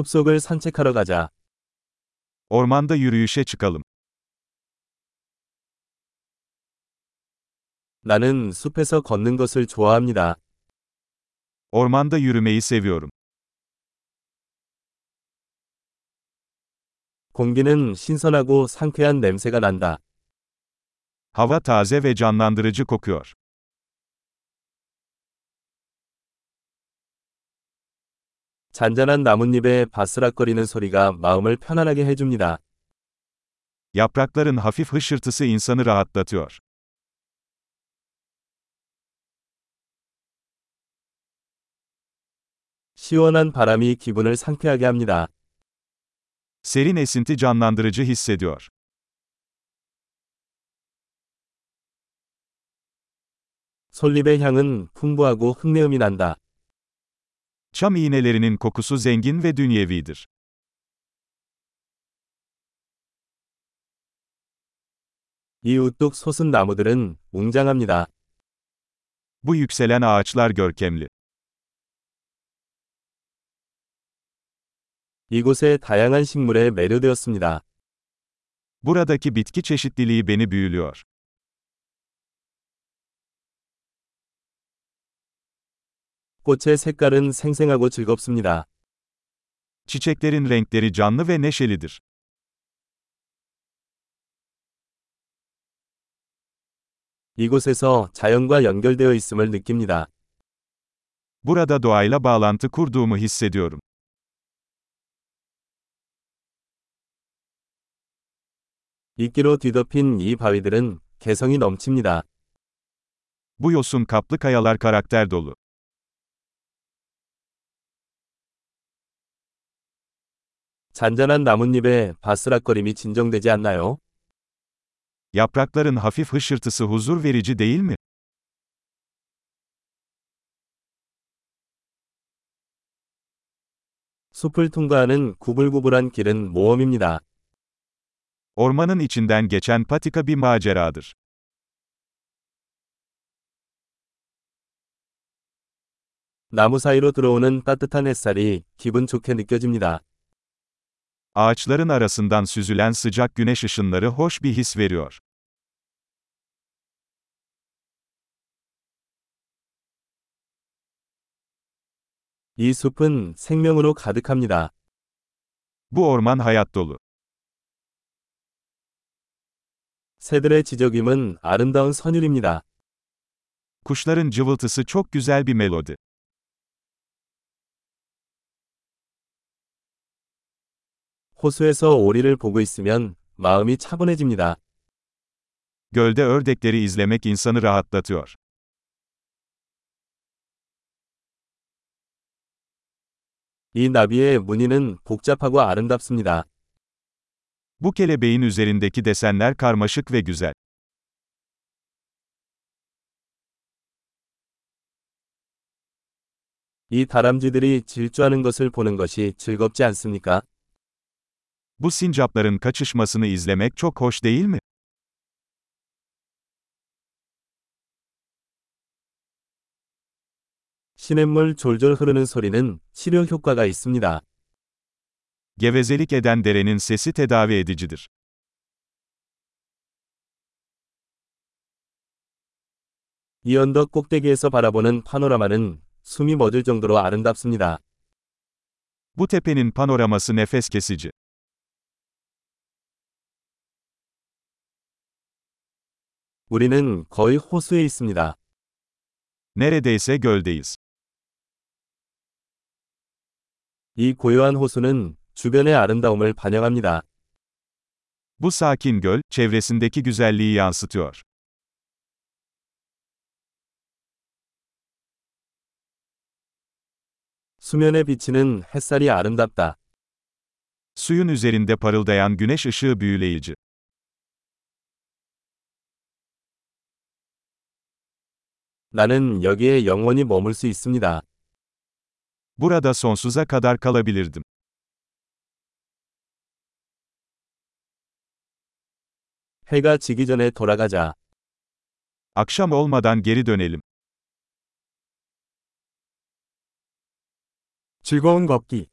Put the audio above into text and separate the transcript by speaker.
Speaker 1: 숲속을 산책하러 가자.
Speaker 2: Ormanda yürüyüşe çıkalım.
Speaker 1: 나는 숲에서 걷는 것을 좋아합니다.
Speaker 2: Ormanda yürümeyi seviyorum.
Speaker 1: 공기는 신선하고 상쾌한 냄새가 난다.
Speaker 2: Hava taze ve canlandırıcı kokuyor.
Speaker 1: 잔잔한 나뭇잎의 바스락거리는 소리가 마음을 편안하게 해줍니다.
Speaker 2: Yaprakların hafif hışırtısı insanı rahatlatıyor.
Speaker 1: 시원한 바람이 기분을 상쾌하게 합니다.
Speaker 2: Serin esinti canlandırıcı hissediyor.
Speaker 1: 솔잎의 향은 풍부하고 흙내음이 난다.
Speaker 2: Çam iğnelerinin kokusu zengin ve dünyevidir.
Speaker 1: 이 우뚝 솟은 나무들은 웅장합니다.
Speaker 2: Bu yükselen ağaçlar görkemli.
Speaker 1: 이곳의 다양한 식물에 매료되었습니다.
Speaker 2: Buradaki bitki çeşitliliği beni büyülüyor.
Speaker 1: 꽃의 색깔은 생생하고 즐겁습니다.
Speaker 2: Çiçeklerin renkleri canlı ve neşelidir.
Speaker 1: 이곳에서 자연과 연결되어 있음을 느낍니다.
Speaker 2: Burada doğayla bağlantı kurduğumu hissediyorum.
Speaker 1: 이끼로 뒤덮인 이 바위들은 개성이 넘칩니다.
Speaker 2: Bu yosun kaplı kayalar karakter dolu.
Speaker 1: 잔잔한 나뭇잎의 바스락거림이 진정되지 않나요?
Speaker 2: Yaprakların hafif hışırtısı huzur verici değil mi?
Speaker 1: 숲을 통과하는 구불구불한 길은 모험입니다.
Speaker 2: Ormanın içinden geçen patika bir maceradır.
Speaker 1: 나무 사이로 들어오는 따뜻한 햇살이 기분 좋게 느껴집니다.
Speaker 2: Ağaçların arasından süzülen sıcak güneş ışınları hoş bir his veriyor.
Speaker 1: 이 숲은 생명으로 가득합니다.
Speaker 2: Bu orman hayat dolu.
Speaker 1: 새들의 지저귐은 아름다운 선율입니다.
Speaker 2: Kuşların cıvıltısı çok güzel bir melodi.
Speaker 1: 호수에서 오리를 보고 있으면 마음이 차분해집니다.
Speaker 2: Gölde ördekleri izlemek insanı rahatlatıyor.
Speaker 1: 이 나비의 무늬는 복잡하고 아름답습니다.
Speaker 2: Bu kelebeğin üzerindeki desenler karmaşık ve güzel.
Speaker 1: 이 다람쥐들이 질주하는 것을 보는 것이 즐겁지 않습니까?
Speaker 2: Bu sincapların kaçışmasını izlemek çok hoş değil mi?
Speaker 1: 시냇물 졸졸 흐르는 소리는 치료 효과가 있습니다.
Speaker 2: Gevezelik eden derenin sesi tedavi edicidir.
Speaker 1: 이 언덕 꼭대기에서 바라보는 파노라마는 숨이 멎을 정도로 아름답습니다.
Speaker 2: Bu tepenin panoraması nefes kesici.
Speaker 1: 우리는 거의 호수에 있습니다.
Speaker 2: Neredeyse göldeyiz.
Speaker 1: 이 고요한 호수는 주변의 아름다움을 반영합니다.
Speaker 2: Bu sakin göl, çevresindeki güzelliği yansıtıyor.
Speaker 1: 수면에 비치는 햇살이 아름답다.
Speaker 2: Suyun üzerinde parıldayan güneş ışığı büyüleyici.
Speaker 1: 나는 여기에 영원히 머물 수 있습니다.
Speaker 2: Burada sonsuza kadar kalabilirdim.
Speaker 1: 해가 지기 전에 돌아가자.
Speaker 2: Akşam olmadan geri dönelim.
Speaker 1: 즐거운 걷기.